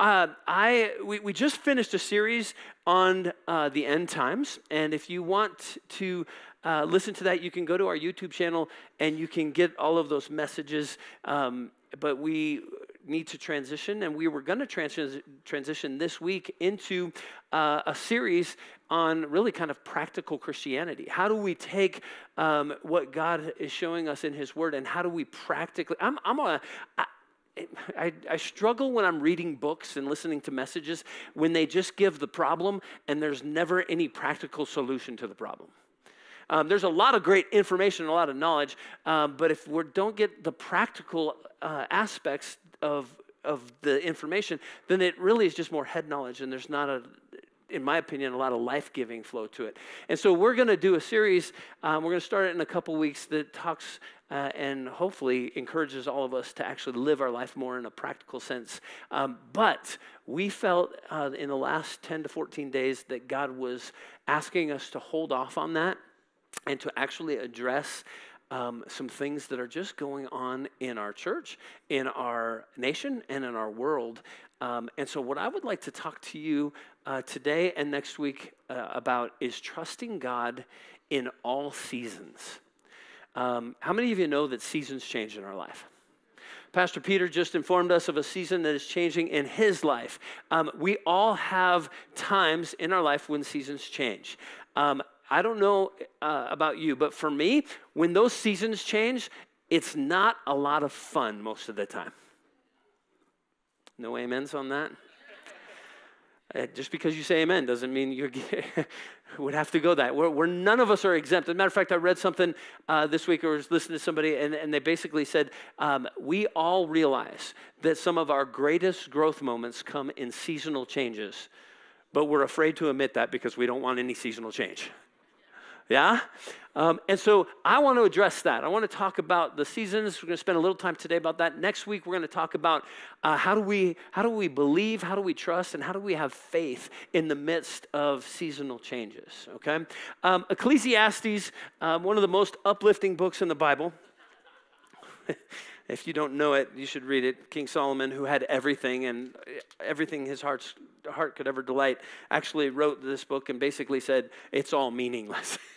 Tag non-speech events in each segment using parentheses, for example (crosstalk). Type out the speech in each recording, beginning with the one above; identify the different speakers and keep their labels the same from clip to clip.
Speaker 1: uh, I we, we just finished a series on uh, the end times, and if you want to uh, listen to that, you can go to our YouTube channel and you can get all of those messages. Um, but we need to transition, and we were going to trans- transition this week into uh, a series on really kind of practical Christianity. How do we take um, what God is showing us in His Word, and how do we practically? I'm, I'm a, I, I, I, struggle when I'm reading books and listening to messages when they just give the problem and there's never any practical solution to the problem. Um, there's a lot of great information, and a lot of knowledge, um, but if we don't get the practical uh, aspects of of the information, then it really is just more head knowledge, and there's not a in my opinion, a lot of life giving flow to it. And so we're going to do a series. Um, we're going to start it in a couple weeks that talks uh, and hopefully encourages all of us to actually live our life more in a practical sense. Um, but we felt uh, in the last 10 to 14 days that God was asking us to hold off on that and to actually address um, some things that are just going on in our church, in our nation, and in our world. Um, and so, what I would like to talk to you uh, today and next week uh, about is trusting God in all seasons. Um, how many of you know that seasons change in our life? Pastor Peter just informed us of a season that is changing in his life. Um, we all have times in our life when seasons change. Um, I don't know uh, about you, but for me, when those seasons change, it's not a lot of fun most of the time. No amens on that? Uh, just because you say amen doesn't mean you (laughs) would have to go that. Where, where none of us are exempt. As a matter of fact, I read something uh, this week or was listening to somebody, and, and they basically said, um, We all realize that some of our greatest growth moments come in seasonal changes, but we're afraid to admit that because we don't want any seasonal change. Yeah? Um, and so I want to address that. I want to talk about the seasons. We're going to spend a little time today about that. Next week, we're going to talk about uh, how, do we, how do we believe, how do we trust, and how do we have faith in the midst of seasonal changes, okay? Um, Ecclesiastes, um, one of the most uplifting books in the Bible. (laughs) if you don't know it, you should read it. King Solomon, who had everything and everything his heart's, heart could ever delight, actually wrote this book and basically said, it's all meaningless. (laughs)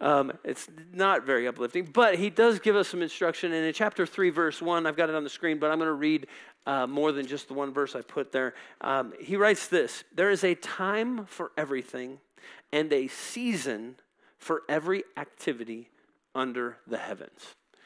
Speaker 1: Um, it's not very uplifting, but he does give us some instruction. And in chapter 3, verse 1, I've got it on the screen, but I'm going to read uh, more than just the one verse I put there. Um, he writes this There is a time for everything and a season for every activity under the heavens.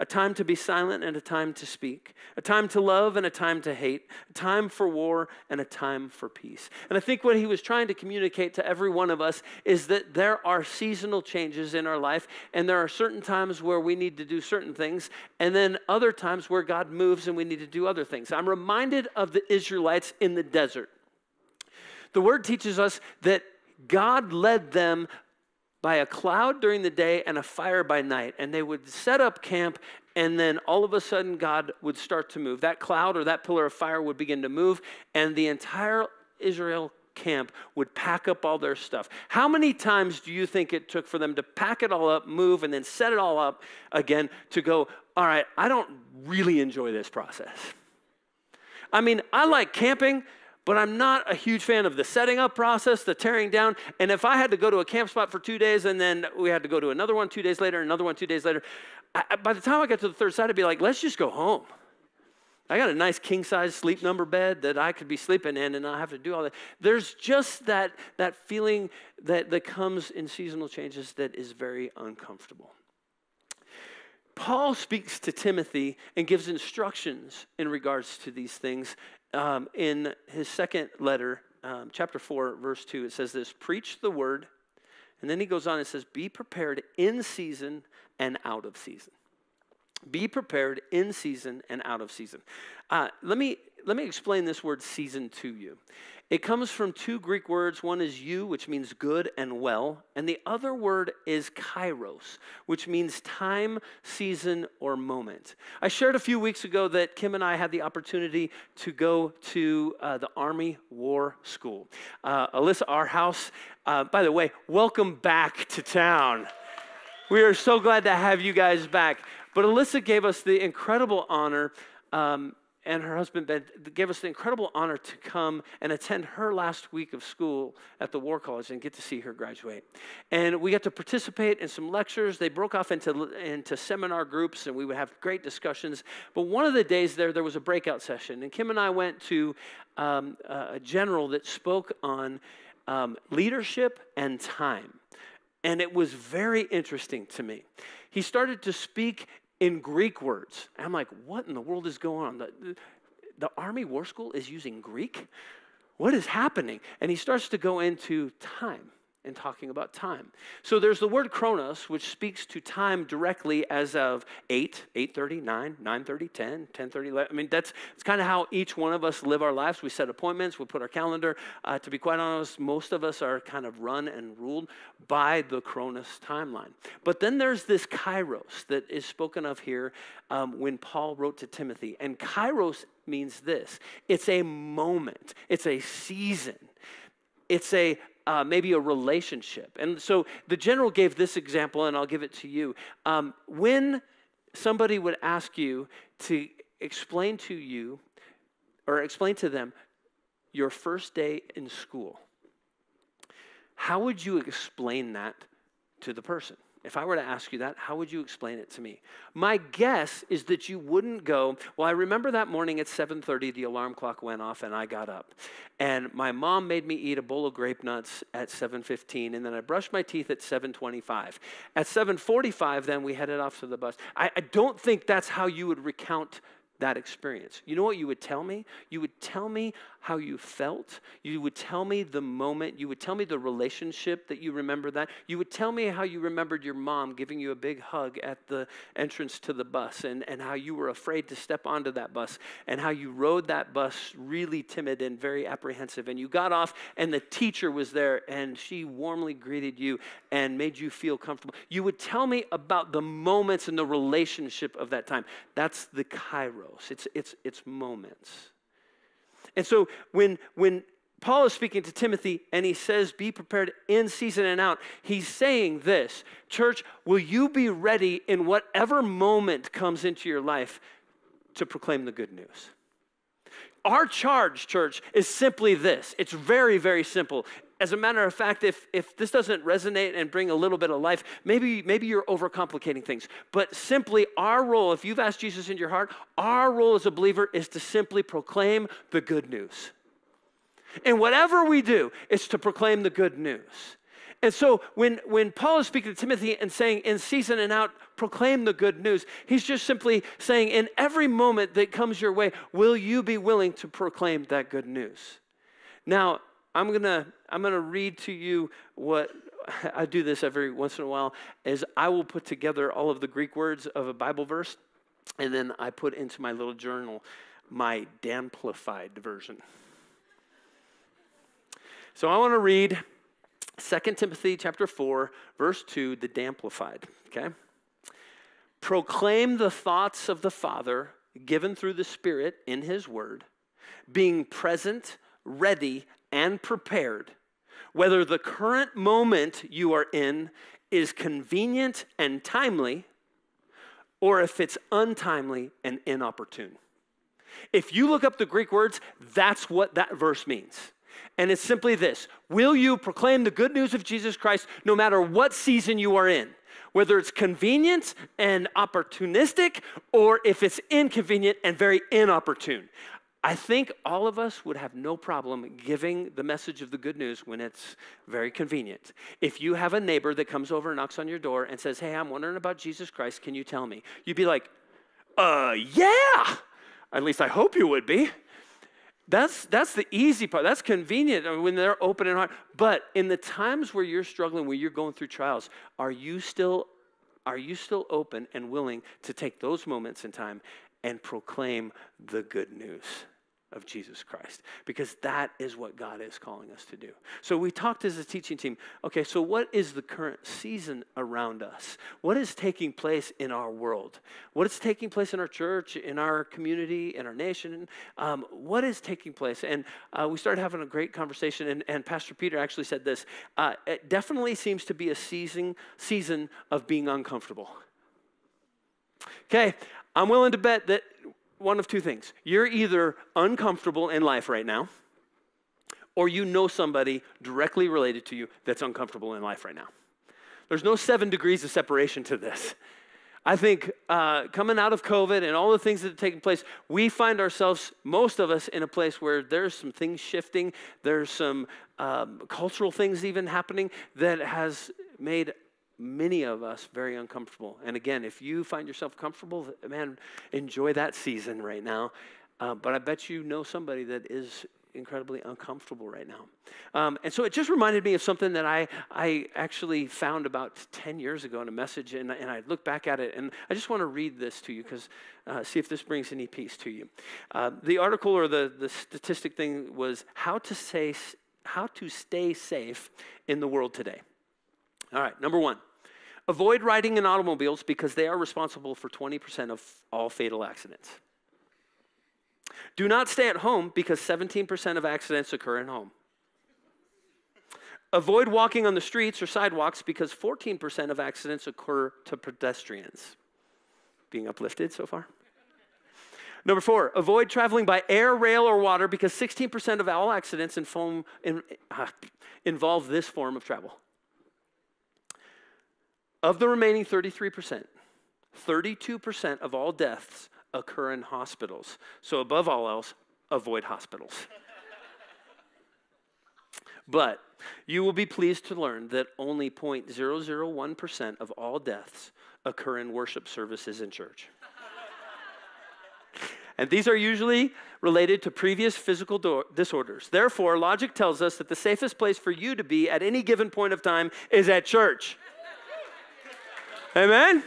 Speaker 1: a time to be silent and a time to speak, a time to love and a time to hate, a time for war and a time for peace. And I think what he was trying to communicate to every one of us is that there are seasonal changes in our life, and there are certain times where we need to do certain things, and then other times where God moves and we need to do other things. I'm reminded of the Israelites in the desert. The word teaches us that God led them by a cloud during the day and a fire by night. And they would set up camp, and then all of a sudden, God would start to move. That cloud or that pillar of fire would begin to move, and the entire Israel camp would pack up all their stuff. How many times do you think it took for them to pack it all up, move, and then set it all up again to go, all right, I don't really enjoy this process? I mean, I like camping but I'm not a huge fan of the setting up process, the tearing down. And if I had to go to a camp spot for two days and then we had to go to another one two days later, another one two days later, I, by the time I got to the third side, I'd be like, let's just go home. I got a nice king size sleep number bed that I could be sleeping in and not have to do all that. There's just that, that feeling that, that comes in seasonal changes that is very uncomfortable. Paul speaks to Timothy and gives instructions in regards to these things um, in his second letter, um, chapter 4, verse 2, it says this Preach the word. And then he goes on and says, Be prepared in season and out of season. Be prepared in season and out of season. Uh, let me let me explain this word season to you. It comes from two Greek words. One is you, which means good and well, and the other word is kairos, which means time, season, or moment. I shared a few weeks ago that Kim and I had the opportunity to go to uh, the Army War School. Uh, Alyssa, our house, uh, by the way, welcome back to town. We are so glad to have you guys back. But Alyssa gave us the incredible honor um, and her husband Ben gave us the incredible honor to come and attend her last week of school at the War College and get to see her graduate. And we got to participate in some lectures. They broke off into, into seminar groups and we would have great discussions. But one of the days there, there was a breakout session. And Kim and I went to um, a general that spoke on um, leadership and time. And it was very interesting to me. He started to speak in Greek words. And I'm like, what in the world is going on? The, the Army War School is using Greek? What is happening? And he starts to go into time and talking about time. So there's the word chronos, which speaks to time directly as of 8, 8.30, 9, 9.30, 10, 10.30. I mean, that's, that's kind of how each one of us live our lives. We set appointments, we put our calendar. Uh, to be quite honest, most of us are kind of run and ruled by the chronos timeline. But then there's this kairos that is spoken of here um, when Paul wrote to Timothy. And kairos means this. It's a moment. It's a season. It's a uh, maybe a relationship. And so the general gave this example, and I'll give it to you. Um, when somebody would ask you to explain to you or explain to them your first day in school, how would you explain that to the person? If I were to ask you that, how would you explain it to me? My guess is that you wouldn't go, well, I remember that morning at 7:30 the alarm clock went off and I got up. And my mom made me eat a bowl of grape nuts at 7:15 and then I brushed my teeth at 7:25. At 7:45 then we headed off to the bus. I, I don't think that's how you would recount that experience. You know what you would tell me? You would tell me how you felt. You would tell me the moment. You would tell me the relationship that you remember that. You would tell me how you remembered your mom giving you a big hug at the entrance to the bus and, and how you were afraid to step onto that bus and how you rode that bus really timid and very apprehensive. And you got off and the teacher was there and she warmly greeted you and made you feel comfortable. You would tell me about the moments and the relationship of that time. That's the kairos, it's, it's, it's moments. And so when, when Paul is speaking to Timothy and he says, Be prepared in season and out. He's saying this Church, will you be ready in whatever moment comes into your life to proclaim the good news? Our charge, church, is simply this. It's very, very simple. As a matter of fact, if, if this doesn't resonate and bring a little bit of life, maybe, maybe you're overcomplicating things. But simply, our role, if you've asked Jesus into your heart, our role as a believer is to simply proclaim the good news. And whatever we do, it's to proclaim the good news. And so when, when Paul is speaking to Timothy and saying, in season and out, proclaim the good news, he's just simply saying, in every moment that comes your way, will you be willing to proclaim that good news? Now, I'm gonna I'm gonna read to you what (laughs) I do this every once in a while is I will put together all of the Greek words of a Bible verse, and then I put into my little journal my damplified version. So I want to read 2 Timothy chapter 4, verse 2, the damplified. Okay? Proclaim the thoughts of the Father given through the Spirit in his word, being present, ready, and prepared, whether the current moment you are in is convenient and timely, or if it's untimely and inopportune. If you look up the Greek words, that's what that verse means. And it's simply this Will you proclaim the good news of Jesus Christ no matter what season you are in? Whether it's convenient and opportunistic, or if it's inconvenient and very inopportune. I think all of us would have no problem giving the message of the good news when it's very convenient. If you have a neighbor that comes over and knocks on your door and says, Hey, I'm wondering about Jesus Christ, can you tell me? You'd be like, Uh, yeah. At least I hope you would be. That's, that's the easy part. That's convenient when they're open and heart. But in the times where you're struggling, where you're going through trials, are you still are you still open and willing to take those moments in time and proclaim the good news? of Jesus Christ because that is what God is calling us to do. So we talked as a teaching team okay, so what is the current season around us? What is taking place in our world? What is taking place in our church, in our community, in our nation? Um, what is taking place? And uh, we started having a great conversation, and, and Pastor Peter actually said this uh, it definitely seems to be a season, season of being uncomfortable. Okay, I'm willing to bet that one of two things. You're either uncomfortable in life right now, or you know somebody directly related to you that's uncomfortable in life right now. There's no seven degrees of separation to this. I think uh, coming out of COVID and all the things that are taking place, we find ourselves, most of us, in a place where there's some things shifting. There's some um, cultural things even happening that has made many of us very uncomfortable. And again, if you find yourself comfortable, man, enjoy that season right now. Uh, but I bet you know somebody that is incredibly uncomfortable right now. Um, and so it just reminded me of something that I, I actually found about 10 years ago in a message, and, and I look back at it, and I just want to read this to you because uh, see if this brings any peace to you. Uh, the article or the, the statistic thing was how to, say, how to stay safe in the world today. All right, number one, Avoid riding in automobiles because they are responsible for 20% of all fatal accidents. Do not stay at home because 17% of accidents occur at home. Avoid walking on the streets or sidewalks because 14% of accidents occur to pedestrians. Being uplifted so far? Number four, avoid traveling by air, rail, or water because 16% of all accidents in foam, in, uh, involve this form of travel. Of the remaining 33%, 32% of all deaths occur in hospitals. So, above all else, avoid hospitals. (laughs) but you will be pleased to learn that only 0.001% of all deaths occur in worship services in church. (laughs) and these are usually related to previous physical do- disorders. Therefore, logic tells us that the safest place for you to be at any given point of time is at church. Amen?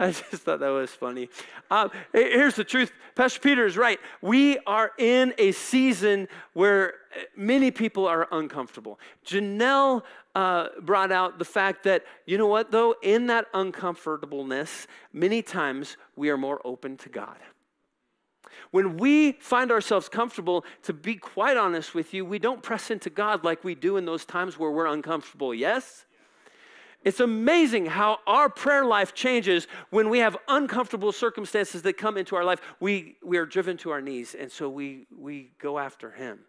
Speaker 1: I just thought that was funny. Um, here's the truth Pastor Peter is right. We are in a season where many people are uncomfortable. Janelle uh, brought out the fact that, you know what, though, in that uncomfortableness, many times we are more open to God. When we find ourselves comfortable, to be quite honest with you, we don't press into God like we do in those times where we're uncomfortable. Yes? It's amazing how our prayer life changes when we have uncomfortable circumstances that come into our life. We, we are driven to our knees, and so we, we go after Him.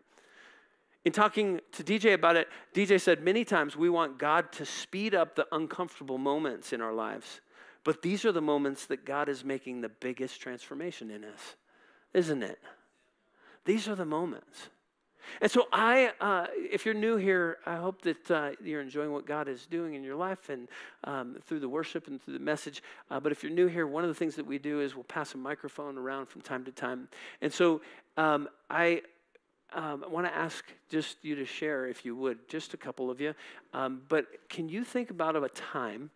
Speaker 1: In talking to DJ about it, DJ said many times we want God to speed up the uncomfortable moments in our lives. But these are the moments that God is making the biggest transformation in us, isn't it? These are the moments. And so, I, uh, if you're new here, I hope that uh, you're enjoying what God is doing in your life and um, through the worship and through the message. Uh, but if you're new here, one of the things that we do is we'll pass a microphone around from time to time. And so, um, I um, want to ask just you to share, if you would, just a couple of you. Um, but can you think about a time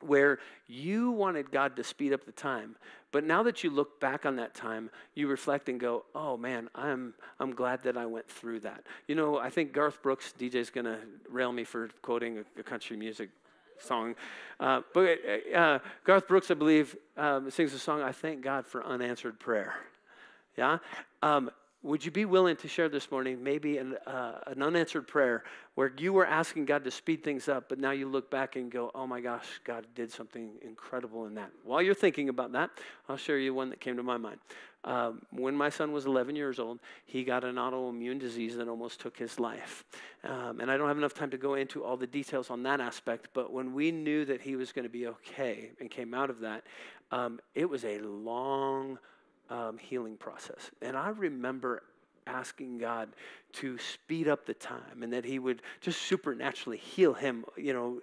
Speaker 1: where you wanted God to speed up the time, but now that you look back on that time, you reflect and go, "Oh man, I'm I'm glad that I went through that." You know, I think Garth Brooks, DJ's going to rail me for quoting a, a country music song, uh, but uh, Garth Brooks, I believe, um, sings a song. I thank God for unanswered prayer. Yeah, um, would you be willing to share this morning maybe an, uh, an unanswered prayer where you were asking God to speed things up, but now you look back and go, oh my gosh, God did something incredible in that? While you're thinking about that, I'll share you one that came to my mind. Um, when my son was 11 years old, he got an autoimmune disease that almost took his life. Um, and I don't have enough time to go into all the details on that aspect, but when we knew that he was going to be okay and came out of that, um, it was a long, um, healing process. And I remember asking God to speed up the time and that He would just supernaturally heal him, you know,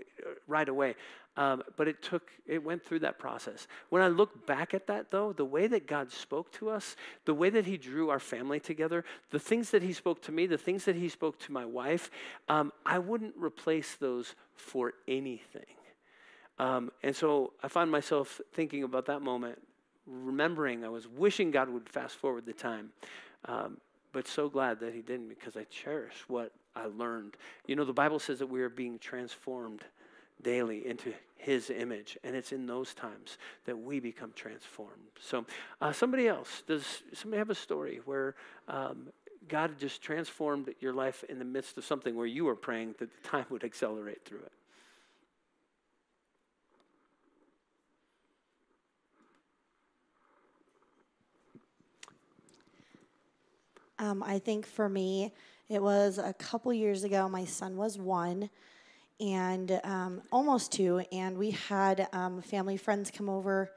Speaker 1: right away. Um, but it took, it went through that process. When I look back at that, though, the way that God spoke to us, the way that He drew our family together, the things that He spoke to me, the things that He spoke to my wife, um, I wouldn't replace those for anything. Um, and so I find myself thinking about that moment remembering, I was wishing God would fast forward the time. Um, but so glad that He didn't because I cherish what I learned. You know, the Bible says that we are being transformed daily into his image and it's in those times that we become transformed so uh, somebody else does somebody have a story where um, god just transformed your life in the midst of something where you were praying that the time would accelerate through it
Speaker 2: Um, I think for me, it was a couple years ago. My son was one and um, almost two, and we had um, family friends come over.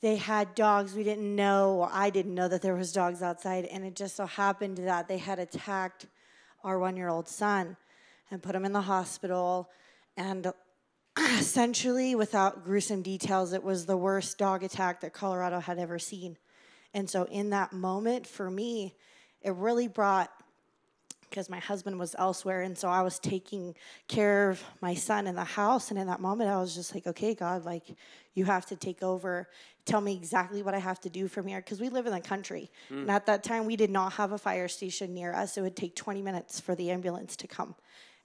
Speaker 2: They had dogs. We didn't know, or I didn't know that there was dogs outside, and it just so happened that they had attacked our one-year-old son and put him in the hospital. And (clears throat) essentially, without gruesome details, it was the worst dog attack that Colorado had ever seen. And so, in that moment, for me, it really brought because my husband was elsewhere and so i was taking care of my son in the house and in that moment i was just like okay god like you have to take over. Tell me exactly what i have to do from here. Because we live in the country mm. and at that time we did not have a fire station near us. It would take 20 minutes for the ambulance to come.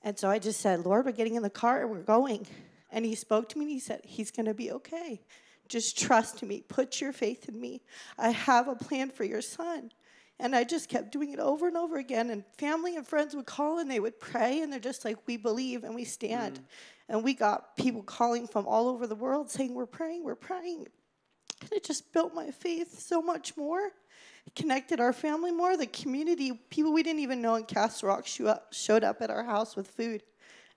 Speaker 2: And so i just said lord we're getting in the car and we're going. And he spoke to me and he said he's going to be okay. Just trust me. Put your faith in me. I have a plan for your son and I just kept doing it over and over again. And family and friends would call and they would pray, and they're just like, We believe and we stand. Mm. And we got people calling from all over the world saying, We're praying, we're praying. And it just built my faith so much more. It connected our family more. The community, people we didn't even know in Castle Rock showed up at our house with food.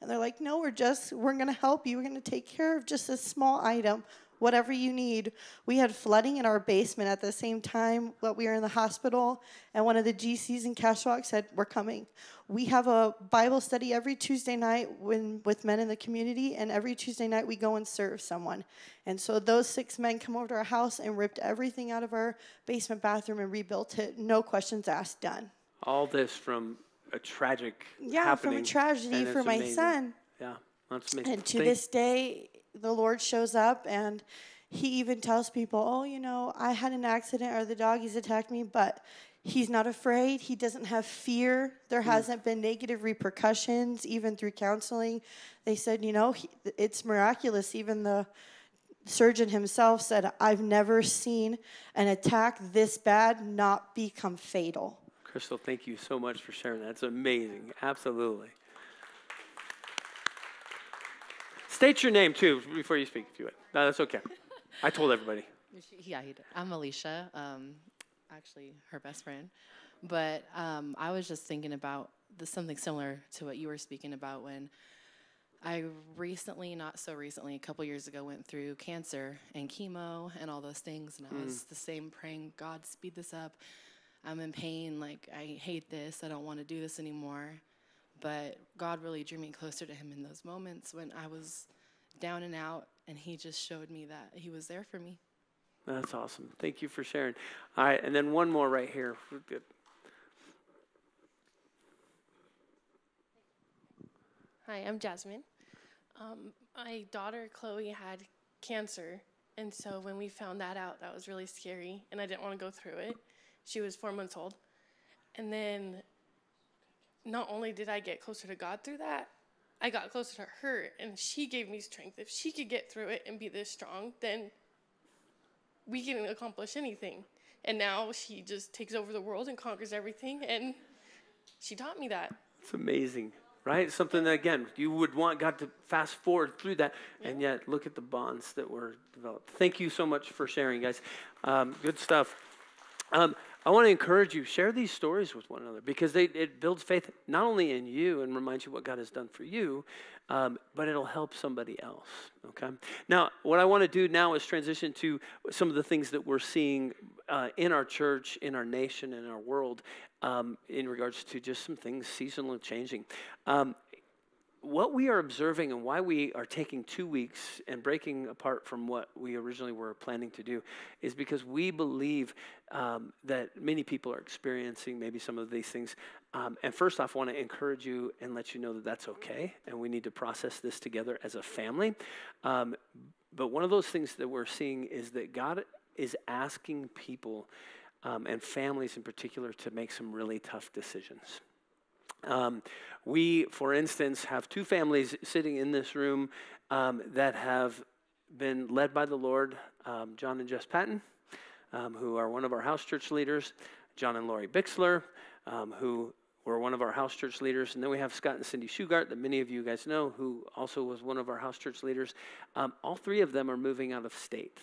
Speaker 2: And they're like, No, we're just, we're going to help you. We're going to take care of just a small item whatever you need. We had flooding in our basement at the same time that we were in the hospital, and one of the GCs in Castle Rock said, We're coming. We have a Bible study every Tuesday night when, with men in the community, and every Tuesday night we go and serve someone. And so those six men come over to our house and ripped everything out of our basement bathroom and rebuilt it. No questions asked, done.
Speaker 1: All this from a tragic
Speaker 2: yeah, from a tragedy for my
Speaker 1: amazing.
Speaker 2: son.
Speaker 1: Yeah, that's amazing.
Speaker 2: And to Thank this day, the Lord shows up and he even tells people, Oh, you know, I had an accident or the doggies attacked me, but he's not afraid. He doesn't have fear. There mm. hasn't been negative repercussions, even through counseling. They said, You know, he, it's miraculous. Even the surgeon himself said, I've never seen an attack this bad not become fatal.
Speaker 1: Crystal, thank you so much for sharing. That's amazing. Absolutely. State your name too before you speak, if you would. No, that's okay. (laughs) I told everybody.
Speaker 3: Yeah, I'm Alicia, um, actually her best friend. But um, I was just thinking about this, something similar to what you were speaking about when I recently, not so recently, a couple years ago, went through cancer and chemo and all those things, and I was mm. the same praying, God, speed this up. I'm in pain. Like I hate this. I don't want to do this anymore. But God really drew me closer to Him in those moments when I was down and out, and He just showed me that He was there for me.
Speaker 1: That's awesome. Thank you for sharing. All right, and then one more right here. Good.
Speaker 4: Hi, I'm Jasmine. Um, my daughter Chloe had cancer, and so when we found that out, that was really scary, and I didn't want to go through it. She was four months old. And then not only did I get closer to God through that, I got closer to her and she gave me strength. If she could get through it and be this strong, then we can accomplish anything. And now she just takes over the world and conquers everything. And she taught me that.
Speaker 1: It's amazing, right? Something that, again, you would want God to fast forward through that. Yeah. And yet, look at the bonds that were developed. Thank you so much for sharing, guys. Um, good stuff. Um, I want to encourage you, share these stories with one another because they, it builds faith not only in you and reminds you what God has done for you, um, but it'll help somebody else. Okay? Now, what I want to do now is transition to some of the things that we're seeing uh, in our church, in our nation, in our world um, in regards to just some things seasonally changing. Um, what we are observing and why we are taking two weeks and breaking apart from what we originally were planning to do is because we believe um, that many people are experiencing maybe some of these things. Um, and first off, I want to encourage you and let you know that that's okay, and we need to process this together as a family. Um, but one of those things that we're seeing is that God is asking people um, and families in particular to make some really tough decisions. Um, we, for instance, have two families sitting in this room um, that have been led by the Lord, um, John and Jess Patton, um, who are one of our house church leaders, John and Lori Bixler, um, who were one of our house church leaders. And then we have Scott and Cindy Shugart, that many of you guys know, who also was one of our house church leaders. Um, all three of them are moving out of state.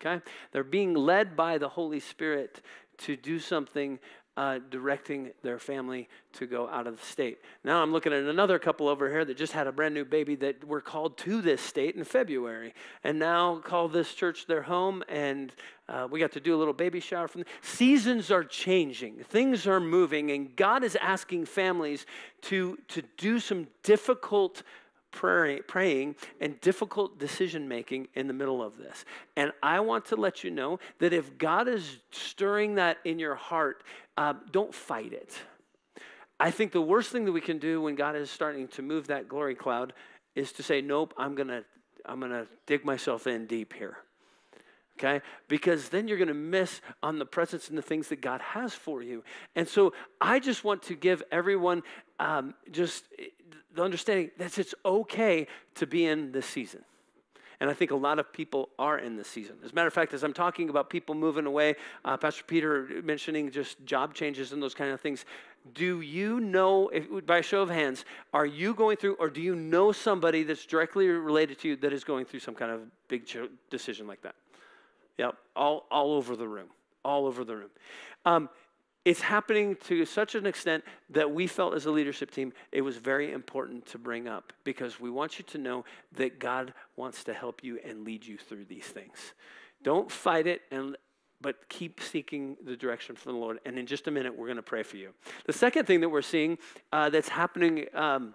Speaker 1: Okay? They're being led by the Holy Spirit to do something uh, directing their family to go out of the state. Now I'm looking at another couple over here that just had a brand new baby that were called to this state in February and now call this church their home. And uh, we got to do a little baby shower from them. Seasons are changing, things are moving, and God is asking families to, to do some difficult pray, praying and difficult decision making in the middle of this. And I want to let you know that if God is stirring that in your heart, uh, don't fight it. I think the worst thing that we can do when God is starting to move that glory cloud is to say, "Nope, I'm gonna, I'm gonna dig myself in deep here." Okay? Because then you're going to miss on the presence and the things that God has for you. And so I just want to give everyone um, just the understanding that it's okay to be in this season. And I think a lot of people are in this season. As a matter of fact, as I'm talking about people moving away, uh, Pastor Peter mentioning just job changes and those kind of things. Do you know, if, by show of hands, are you going through, or do you know somebody that's directly related to you that is going through some kind of big decision like that? Yep, all, all over the room, all over the room. Um, it's happening to such an extent that we felt as a leadership team it was very important to bring up because we want you to know that God wants to help you and lead you through these things. Don't fight it and but keep seeking the direction from the Lord. And in just a minute, we're going to pray for you. The second thing that we're seeing uh, that's happening um,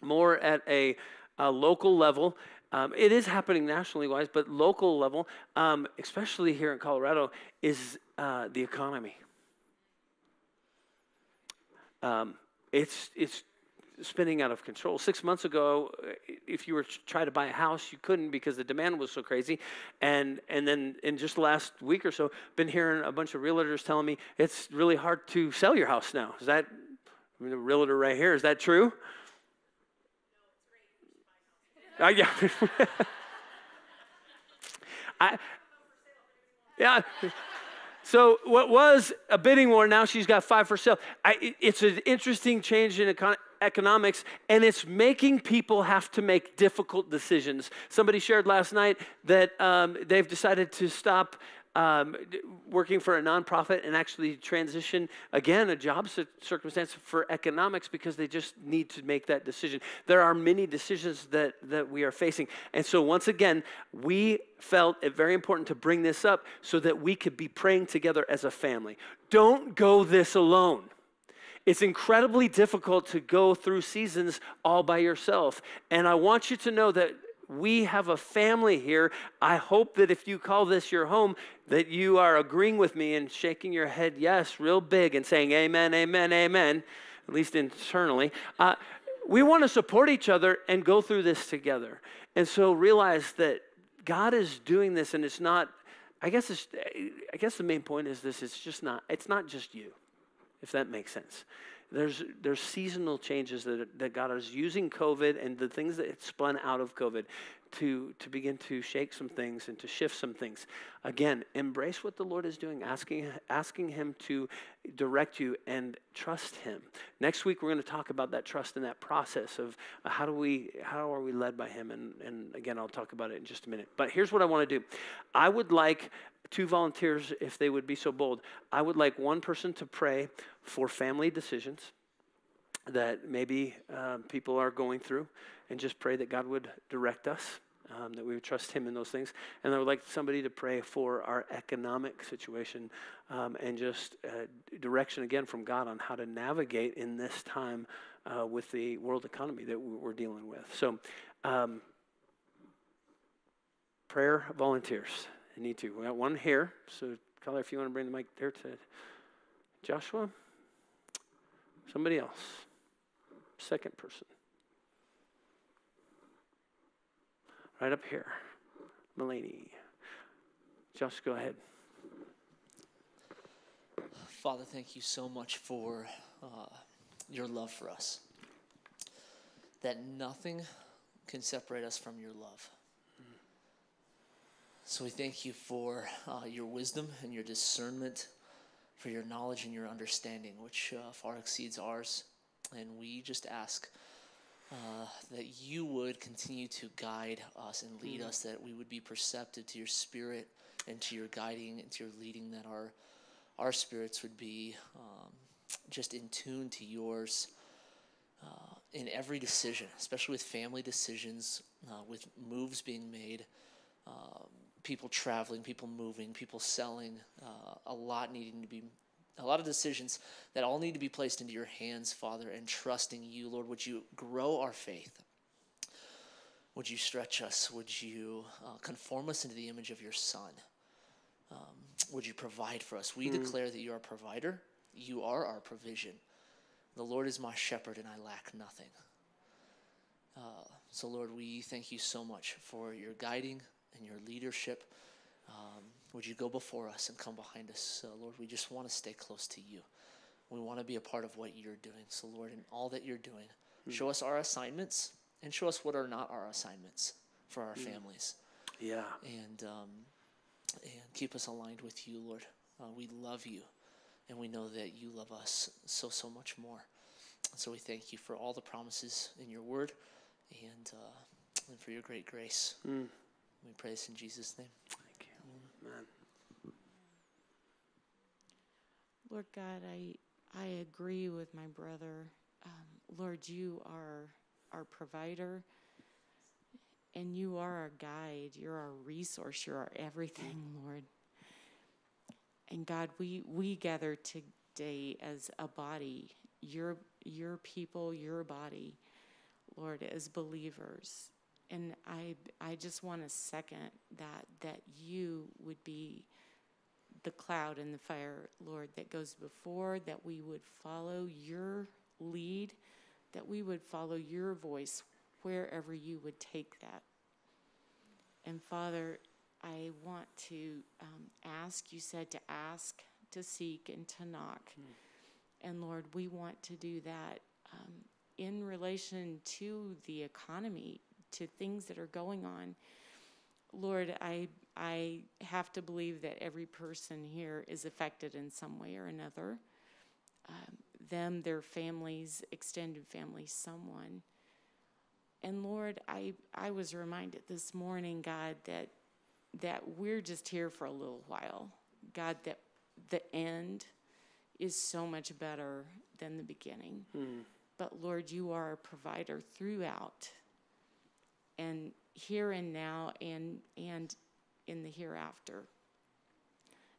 Speaker 1: more at a, a local level um, it is happening nationally wise, but local level, um, especially here in Colorado, is uh, the economy. Um, it's it's spinning out of control. Six months ago, if you were to try to buy a house, you couldn't because the demand was so crazy. And and then in just the last week or so, been hearing a bunch of realtors telling me it's really hard to sell your house now. Is that I mean, the realtor right here? Is that true? Yeah. (laughs) I, yeah. So what was a bidding war, now she's got five for sale. I, it's an interesting change in econ- economics, and it's making people have to make difficult decisions. Somebody shared last night that um, they've decided to stop um, working for a nonprofit and actually transition again a job circumstance for economics because they just need to make that decision. There are many decisions that, that we are facing. And so, once again, we felt it very important to bring this up so that we could be praying together as a family. Don't go this alone. It's incredibly difficult to go through seasons all by yourself. And I want you to know that we have a family here. I hope that if you call this your home, that you are agreeing with me and shaking your head yes, real big, and saying amen, amen, amen, at least internally. Uh, we want to support each other and go through this together. And so realize that God is doing this, and it's not. I guess it's, I guess the main point is this: it's just not. It's not just you, if that makes sense there's, there's seasonal changes that, that God is using COVID and the things that it spun out of COVID to, to begin to shake some things and to shift some things. Again, embrace what the Lord is doing, asking, asking Him to direct you and trust Him. Next week, we're going to talk about that trust and that process of uh, how do we, how are we led by Him? And, and again, I'll talk about it in just a minute. But here's what I want to do I would like two volunteers, if they would be so bold, I would like one person to pray for family decisions that maybe um, people are going through and just pray that God would direct us, um, that we would trust Him in those things. And I would like somebody to pray for our economic situation um, and just uh, direction again from God on how to navigate in this time uh, with the world economy that we're dealing with. So, um, prayer volunteers. I need to. We got one here. So, Color, if you want to bring the mic there to Joshua. Somebody else. Second person. Right up here. Mulaney. Josh, go ahead.
Speaker 5: Father, thank you so much for uh, your love for us. That nothing can separate us from your love. So we thank you for uh, your wisdom and your discernment, for your knowledge and your understanding, which uh, far exceeds ours. And we just ask uh, that you would continue to guide us and lead us, that we would be perceptive to your spirit and to your guiding and to your leading, that our our spirits would be um, just in tune to yours uh, in every decision, especially with family decisions, uh, with moves being made, uh, people traveling, people moving, people selling, uh, a lot needing to be. A lot of decisions that all need to be placed into your hands, Father, and trusting you, Lord. Would you grow our faith? Would you stretch us? Would you uh, conform us into the image of your Son? Um, would you provide for us? We declare that you are a provider. You are our provision. The Lord is my shepherd, and I lack nothing. Uh, so, Lord, we thank you so much for your guiding and your leadership. Um, would you go before us and come behind us? Uh, Lord, we just want to stay close to you. We want to be a part of what you're doing. So, Lord, in all that you're doing, show us our assignments and show us what are not our assignments for our families
Speaker 1: Yeah.
Speaker 5: and um, and keep us aligned with you, Lord. Uh, we love you, and we know that you love us so so much more. So we thank you for all the promises in your word, and uh, and for your great grace. We pray this in Jesus' name.
Speaker 1: Man.
Speaker 6: Lord God, I I agree with my brother. Um, Lord, you are our provider, and you are our guide. You're our resource. You're our everything, Lord. And God, we we gather today as a body. Your your people, your body, Lord, as believers. And I I just want to second that that you would be the cloud and the fire, Lord, that goes before, that we would follow your lead, that we would follow your voice wherever you would take that. And Father, I want to um, ask, you said to ask, to seek, and to knock. And Lord, we want to do that um, in relation to the economy, to things that are going on. Lord, I I have to believe that every person here is affected in some way or another. Um, them, their families, extended families, someone. And Lord, I I was reminded this morning, God, that that we're just here for a little while. God, that the end is so much better than the beginning. But Lord, you are a provider throughout and here and now and and in the hereafter.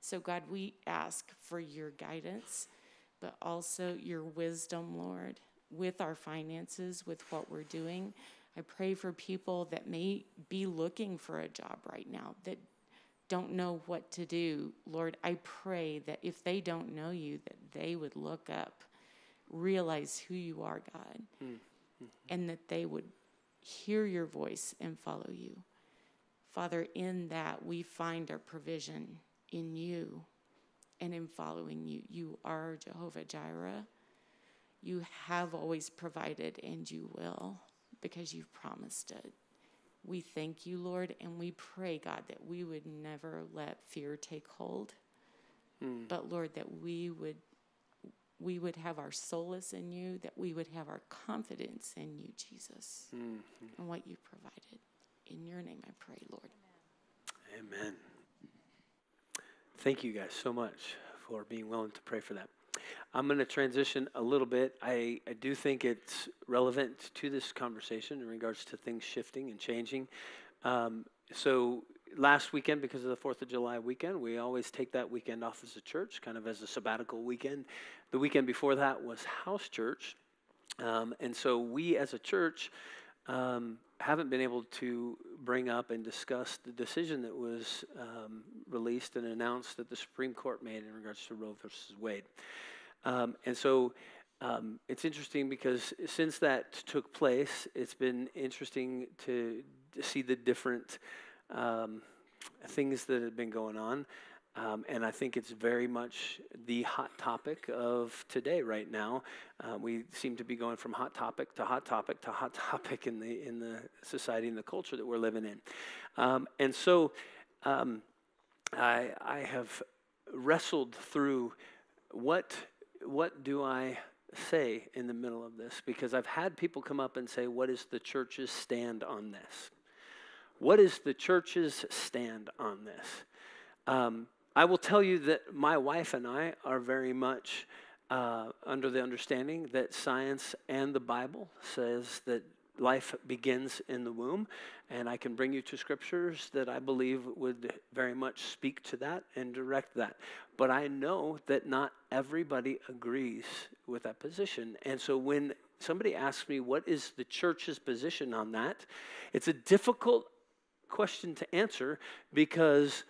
Speaker 6: So God, we ask for your guidance, but also your wisdom, Lord, with our finances, with what we're doing. I pray for people that may be looking for a job right now that don't know what to do. Lord, I pray that if they don't know you, that they would look up, realize who you are, God, hmm. Hmm. and that they would hear your voice and follow you. Father, in that we find our provision in you and in following you. You are Jehovah Jireh. You have always provided and you will because you've promised it. We thank you, Lord, and we pray, God, that we would never let fear take hold. Hmm. But Lord, that we would we would have our solace in you, that we would have our confidence in you, Jesus, and what you provided. In your name I pray, Lord.
Speaker 1: Amen. Thank you guys so much for being willing to pray for that. I'm going to transition a little bit. I, I do think it's relevant to this conversation in regards to things shifting and changing. Um, so, last weekend, because of the 4th of July weekend, we always take that weekend off as a church, kind of as a sabbatical weekend. The weekend before that was house church. Um, and so, we as a church um, haven't been able to bring up and discuss the decision that was um, released and announced that the Supreme Court made in regards to Roe versus Wade. Um, and so um, it's interesting because since that took place, it's been interesting to, to see the different um, things that have been going on. Um, and I think it's very much the hot topic of today, right now. Uh, we seem to be going from hot topic to hot topic to hot (laughs) topic in the in the society and the culture that we're living in. Um, and so, um, I I have wrestled through what what do I say in the middle of this because I've had people come up and say, "What is the church's stand on this?" What is the church's stand on this? Um, I will tell you that my wife and I are very much uh, under the understanding that science and the Bible says that life begins in the womb. And I can bring you to scriptures that I believe would very much speak to that and direct that. But I know that not everybody agrees with that position. And so when somebody asks me, what is the church's position on that? It's a difficult question to answer because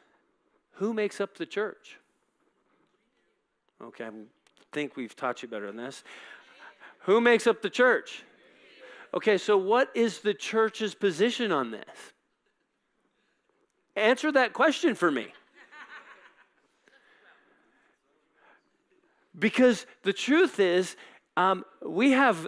Speaker 1: who makes up the church? Okay, I think we've taught you better than this. Who makes up the church? Okay, so what is the church's position on this? Answer that question for me. Because the truth is, um, we have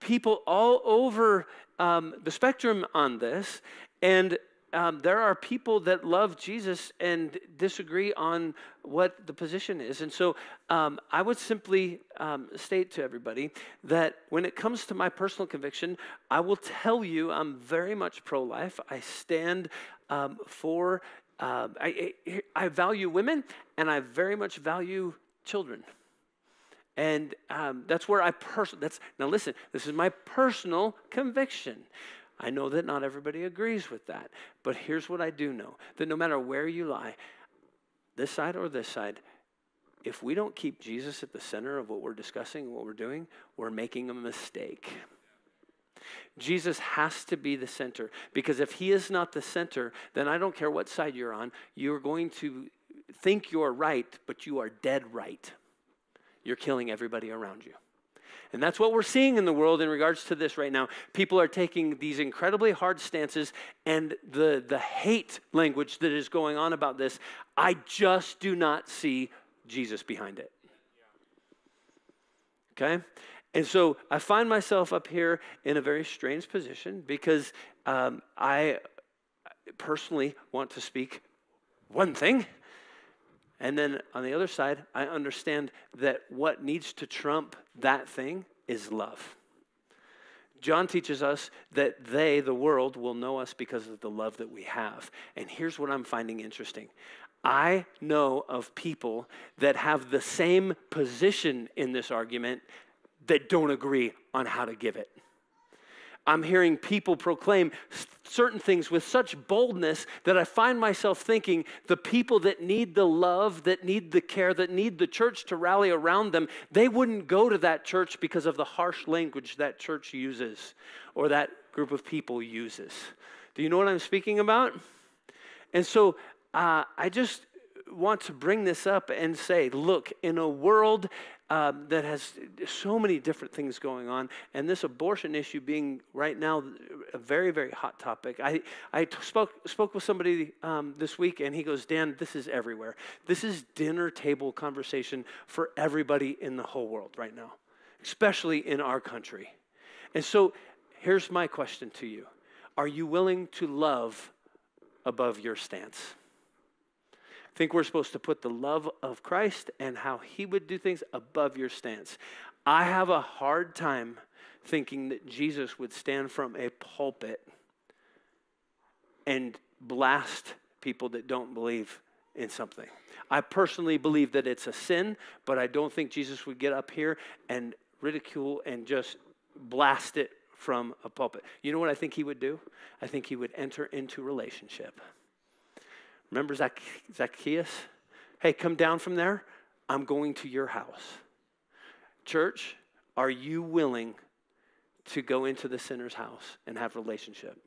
Speaker 1: people all over um, the spectrum on this, and um, there are people that love Jesus and disagree on what the position is. And so um, I would simply um, state to everybody that when it comes to my personal conviction, I will tell you I'm very much pro life. I stand um, for, uh, I, I value women and I very much value children. And um, that's where I personally, that's, now listen, this is my personal conviction. I know that not everybody agrees with that, but here's what I do know that no matter where you lie, this side or this side, if we don't keep Jesus at the center of what we're discussing, and what we're doing, we're making a mistake. Jesus has to be the center because if he is not the center, then I don't care what side you're on, you're going to think you're right, but you are dead right. You're killing everybody around you. And that's what we're seeing in the world in regards to this right now. People are taking these incredibly hard stances, and the, the hate language that is going on about this, I just do not see Jesus behind it. Okay? And so I find myself up here in a very strange position because um, I personally want to speak one thing and then on the other side, I understand that what needs to trump that thing is love. John teaches us that they, the world, will know us because of the love that we have. And here's what I'm finding interesting I know of people that have the same position in this argument that don't agree on how to give it. I'm hearing people proclaim certain things with such boldness that I find myself thinking the people that need the love, that need the care, that need the church to rally around them, they wouldn't go to that church because of the harsh language that church uses or that group of people uses. Do you know what I'm speaking about? And so uh, I just want to bring this up and say, look, in a world um, that has so many different things going on, and this abortion issue being right now a very, very hot topic. I, I spoke, spoke with somebody um, this week, and he goes, Dan, this is everywhere. This is dinner table conversation for everybody in the whole world right now, especially in our country. And so here's my question to you Are you willing to love above your stance? Think we're supposed to put the love of Christ and how he would do things above your stance. I have a hard time thinking that Jesus would stand from a pulpit and blast people that don't believe in something. I personally believe that it's a sin, but I don't think Jesus would get up here and ridicule and just blast it from a pulpit. You know what I think he would do? I think he would enter into relationship. Remember Zac- Zacchaeus? Hey, come down from there. I'm going to your house. Church, are you willing to go into the sinner's house and have relationship?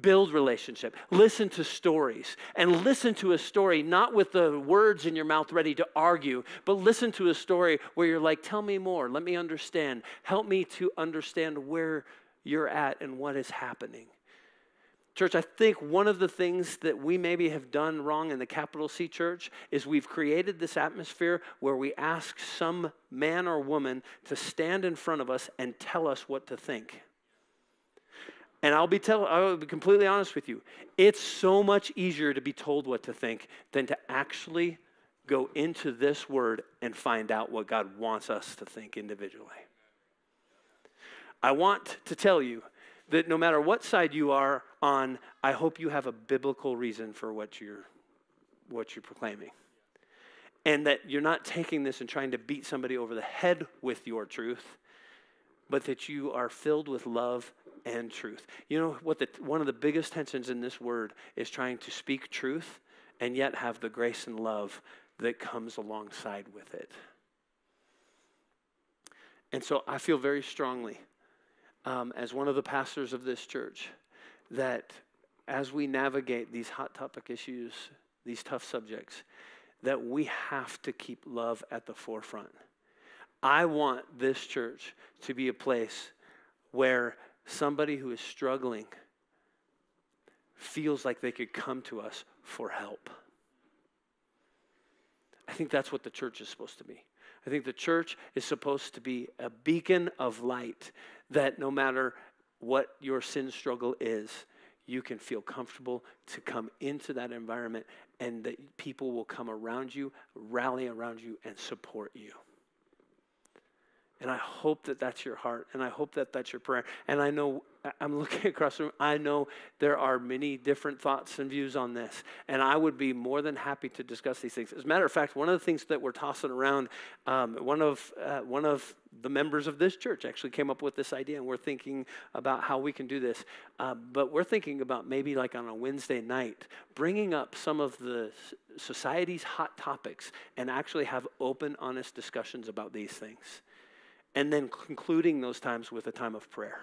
Speaker 1: Build relationship. Listen to stories. And listen to a story not with the words in your mouth ready to argue, but listen to a story where you're like, tell me more. Let me understand. Help me to understand where you're at and what is happening. Church, I think one of the things that we maybe have done wrong in the capital C church is we've created this atmosphere where we ask some man or woman to stand in front of us and tell us what to think. And I'll be, tell, I'll be completely honest with you. It's so much easier to be told what to think than to actually go into this word and find out what God wants us to think individually. I want to tell you that no matter what side you are on, I hope you have a biblical reason for what you're, what you're proclaiming. And that you're not taking this and trying to beat somebody over the head with your truth, but that you are filled with love and truth. You know what the, one of the biggest tensions in this word is trying to speak truth and yet have the grace and love that comes alongside with it. And so I feel very strongly um, as one of the pastors of this church that as we navigate these hot topic issues, these tough subjects, that we have to keep love at the forefront. I want this church to be a place where somebody who is struggling feels like they could come to us for help. I think that's what the church is supposed to be. I think the church is supposed to be a beacon of light that no matter what your sin struggle is, you can feel comfortable to come into that environment and that people will come around you, rally around you, and support you. And I hope that that's your heart, and I hope that that's your prayer. And I know, I'm looking (laughs) across the room, I know there are many different thoughts and views on this, and I would be more than happy to discuss these things. As a matter of fact, one of the things that we're tossing around, um, one, of, uh, one of the members of this church actually came up with this idea, and we're thinking about how we can do this. Uh, but we're thinking about maybe like on a Wednesday night, bringing up some of the society's hot topics and actually have open, honest discussions about these things and then concluding those times with a time of prayer.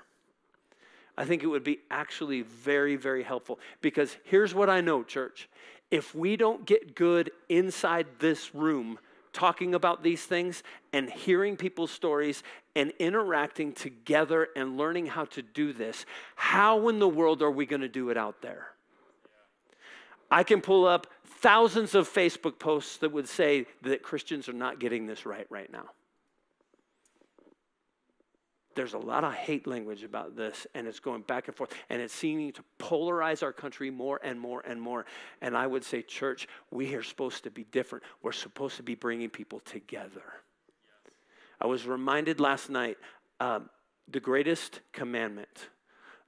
Speaker 1: I think it would be actually very, very helpful because here's what I know, church. If we don't get good inside this room talking about these things and hearing people's stories and interacting together and learning how to do this, how in the world are we going to do it out there? I can pull up thousands of Facebook posts that would say that Christians are not getting this right right now there's a lot of hate language about this, and it's going back and forth, and it's seeming to polarize our country more and more and more. And I would say, church, we are supposed to be different. We're supposed to be bringing people together. I was reminded last night um, the greatest commandment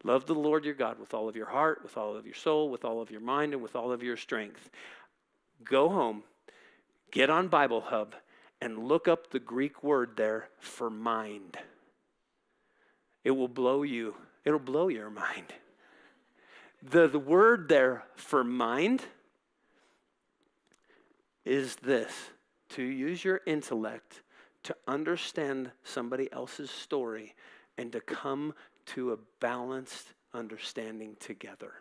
Speaker 1: love the Lord your God with all of your heart, with all of your soul, with all of your mind, and with all of your strength. Go home, get on Bible Hub, and look up the Greek word there for mind. It will blow you, it'll blow your mind. The, the word there for mind is this to use your intellect to understand somebody else's story and to come to a balanced understanding together.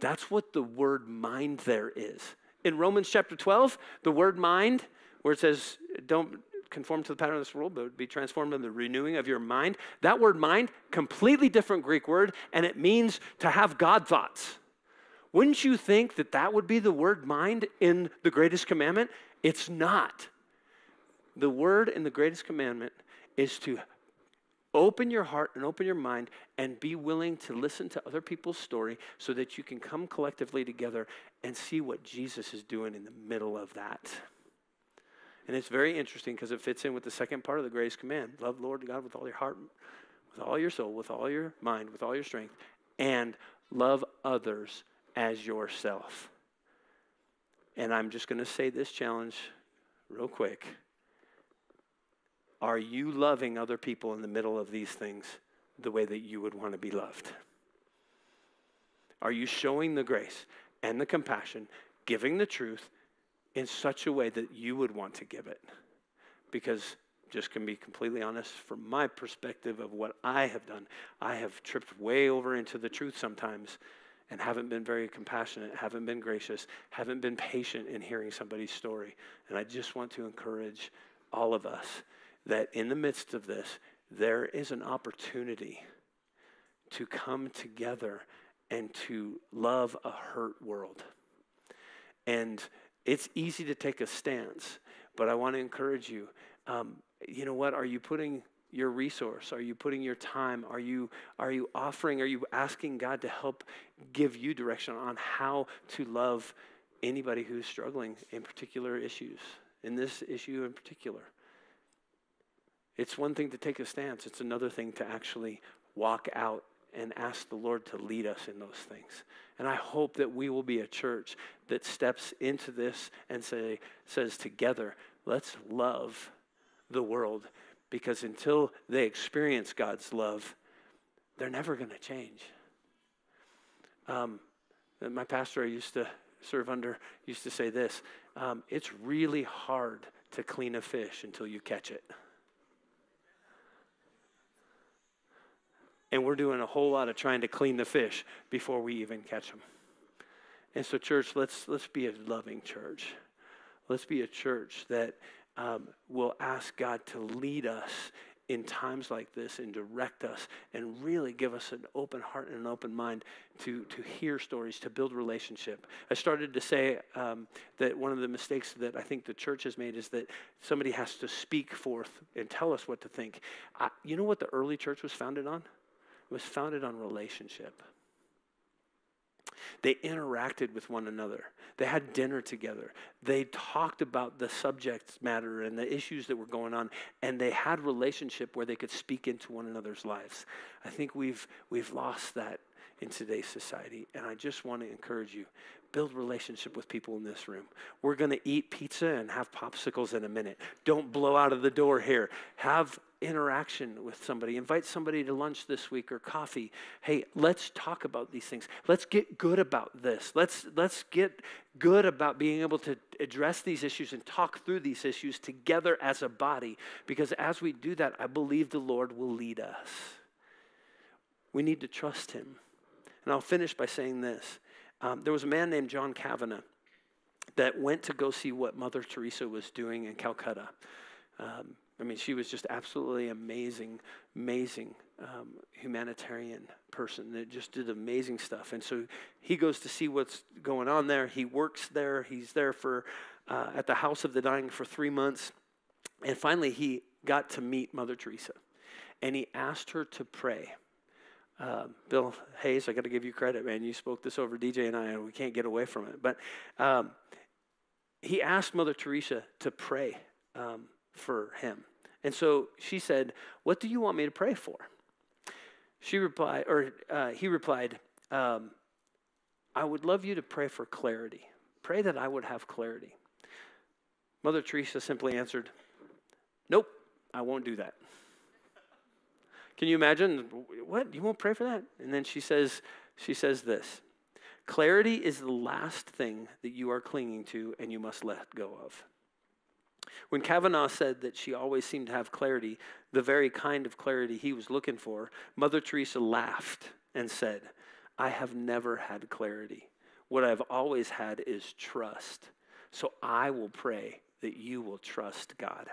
Speaker 1: That's what the word mind there is. In Romans chapter 12, the word mind, where it says, don't conform to the pattern of this world, but be transformed in the renewing of your mind. That word mind, completely different Greek word, and it means to have God thoughts. Wouldn't you think that that would be the word mind in the greatest commandment? It's not. The word in the greatest commandment is to open your heart and open your mind and be willing to listen to other people's story so that you can come collectively together and see what Jesus is doing in the middle of that. And it's very interesting because it fits in with the second part of the greatest command love Lord God with all your heart, with all your soul, with all your mind, with all your strength, and love others as yourself. And I'm just going to say this challenge real quick. Are you loving other people in the middle of these things the way that you would want to be loved? Are you showing the grace and the compassion, giving the truth, in such a way that you would want to give it. Because, just can be completely honest, from my perspective of what I have done, I have tripped way over into the truth sometimes and haven't been very compassionate, haven't been gracious, haven't been patient in hearing somebody's story. And I just want to encourage all of us that in the midst of this, there is an opportunity to come together and to love a hurt world. And it's easy to take a stance, but I want to encourage you. Um, you know what? Are you putting your resource? Are you putting your time? Are you are you offering? Are you asking God to help give you direction on how to love anybody who's struggling in particular issues? In this issue in particular. It's one thing to take a stance, it's another thing to actually walk out and ask the Lord to lead us in those things. And I hope that we will be a church that steps into this and say, says together, let's love the world because until they experience God's love, they're never going to change. Um, my pastor I used to serve under used to say this um, it's really hard to clean a fish until you catch it. And we're doing a whole lot of trying to clean the fish before we even catch them. And so, church, let's, let's be a loving church. Let's be a church that um, will ask God to lead us in times like this and direct us and really give us an open heart and an open mind to, to hear stories, to build relationship. I started to say um, that one of the mistakes that I think the church has made is that somebody has to speak forth and tell us what to think. I, you know what the early church was founded on? Was founded on relationship. They interacted with one another. They had dinner together. They talked about the subject matter and the issues that were going on, and they had relationship where they could speak into one another's lives. I think we've we've lost that in today's society, and I just want to encourage you build relationship with people in this room. We're going to eat pizza and have popsicles in a minute. Don't blow out of the door here. Have interaction with somebody. Invite somebody to lunch this week or coffee. Hey, let's talk about these things. Let's get good about this. Let's let's get good about being able to address these issues and talk through these issues together as a body because as we do that, I believe the Lord will lead us. We need to trust him. And I'll finish by saying this. Um, there was a man named John Kavanaugh that went to go see what Mother Teresa was doing in Calcutta. Um, I mean, she was just absolutely amazing, amazing um, humanitarian person that just did amazing stuff. And so he goes to see what's going on there. He works there. He's there for uh, at the House of the Dying for three months, and finally he got to meet Mother Teresa, and he asked her to pray. Uh, Bill Hayes, I got to give you credit, man. You spoke this over DJ and I, and we can't get away from it. But um, he asked Mother Teresa to pray um, for him. And so she said, What do you want me to pray for? She replied, or uh, he replied, um, I would love you to pray for clarity. Pray that I would have clarity. Mother Teresa simply answered, Nope, I won't do that. Can you imagine? What? You won't pray for that? And then she says, she says this Clarity is the last thing that you are clinging to and you must let go of. When Kavanaugh said that she always seemed to have clarity, the very kind of clarity he was looking for, Mother Teresa laughed and said, I have never had clarity. What I've always had is trust. So I will pray that you will trust God.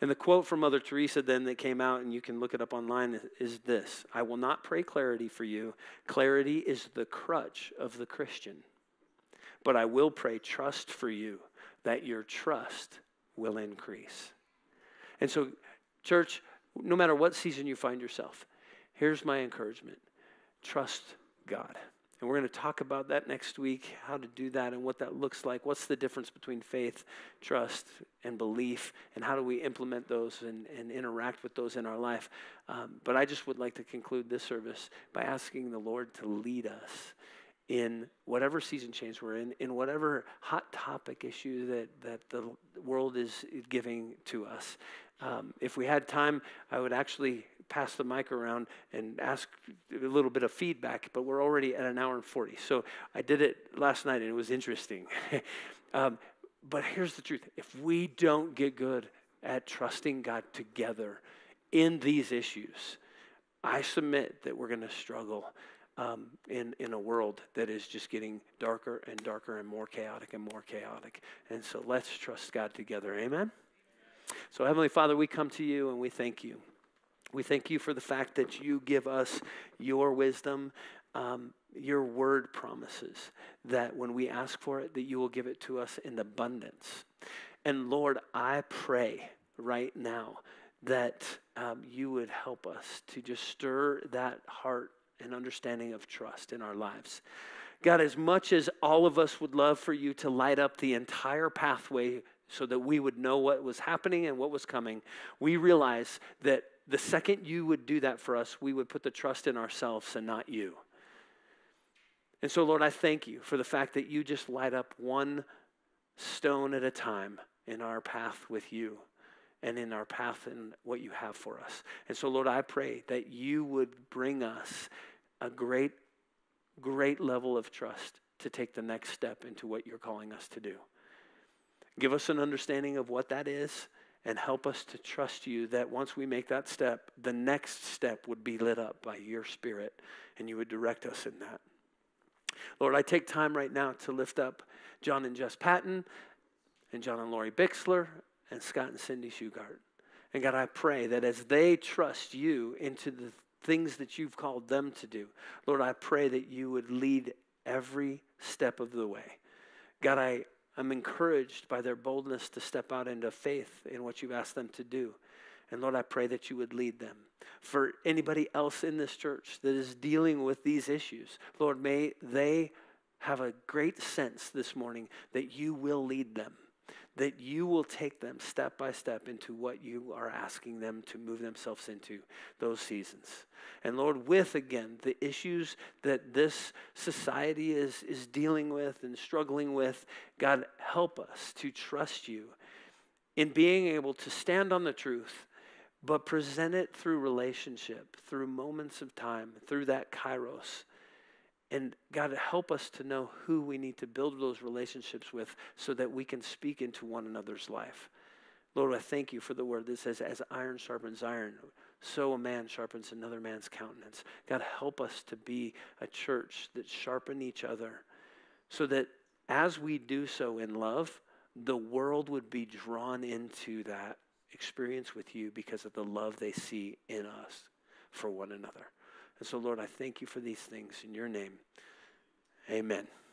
Speaker 1: And the quote from Mother Teresa then that came out, and you can look it up online, is this I will not pray clarity for you. Clarity is the crutch of the Christian. But I will pray trust for you, that your trust will increase. And so, church, no matter what season you find yourself, here's my encouragement trust God. And we're going to talk about that next week, how to do that and what that looks like. What's the difference between faith, trust, and belief, and how do we implement those and, and interact with those in our life. Um, but I just would like to conclude this service by asking the Lord to lead us in whatever season change we're in, in whatever hot topic issue that, that the world is giving to us. Um, if we had time, I would actually pass the mic around and ask a little bit of feedback, but we're already at an hour and 40. So I did it last night and it was interesting. (laughs) um, but here's the truth if we don't get good at trusting God together in these issues, I submit that we're going to struggle um, in, in a world that is just getting darker and darker and more chaotic and more chaotic. And so let's trust God together. Amen? So, Heavenly Father, we come to you and we thank you. We thank you for the fact that you give us your wisdom. um, your word promises that when we ask for it, that you will give it to us in abundance. And Lord, I pray right now that um, you would help us to just stir that heart and understanding of trust in our lives. God, as much as all of us would love for you to light up the entire pathway so that we would know what was happening and what was coming, we realize that the second you would do that for us, we would put the trust in ourselves and not you. And so, Lord, I thank you for the fact that you just light up one stone at a time in our path with you and in our path and what you have for us. And so, Lord, I pray that you would bring us a great, great level of trust to take the next step into what you're calling us to do. Give us an understanding of what that is and help us to trust you that once we make that step, the next step would be lit up by your spirit and you would direct us in that. Lord, I take time right now to lift up John and Jess Patton and John and Lori Bixler and Scott and Cindy Shugart. And God, I pray that as they trust you into the things that you've called them to do, Lord, I pray that you would lead every step of the way. God, I, I'm encouraged by their boldness to step out into faith in what you've asked them to do. And Lord, I pray that you would lead them. For anybody else in this church that is dealing with these issues, Lord, may they have a great sense this morning that you will lead them that you will take them step by step into what you are asking them to move themselves into those seasons. And Lord, with again the issues that this society is, is dealing with and struggling with, God, help us to trust you in being able to stand on the truth, but present it through relationship, through moments of time, through that kairos and God, help us to know who we need to build those relationships with so that we can speak into one another's life. Lord, I thank you for the word that says, as iron sharpens iron, so a man sharpens another man's countenance. God, help us to be a church that sharpen each other so that as we do so in love, the world would be drawn into that experience with you because of the love they see in us for one another. And so, Lord, I thank you for these things in your name. Amen.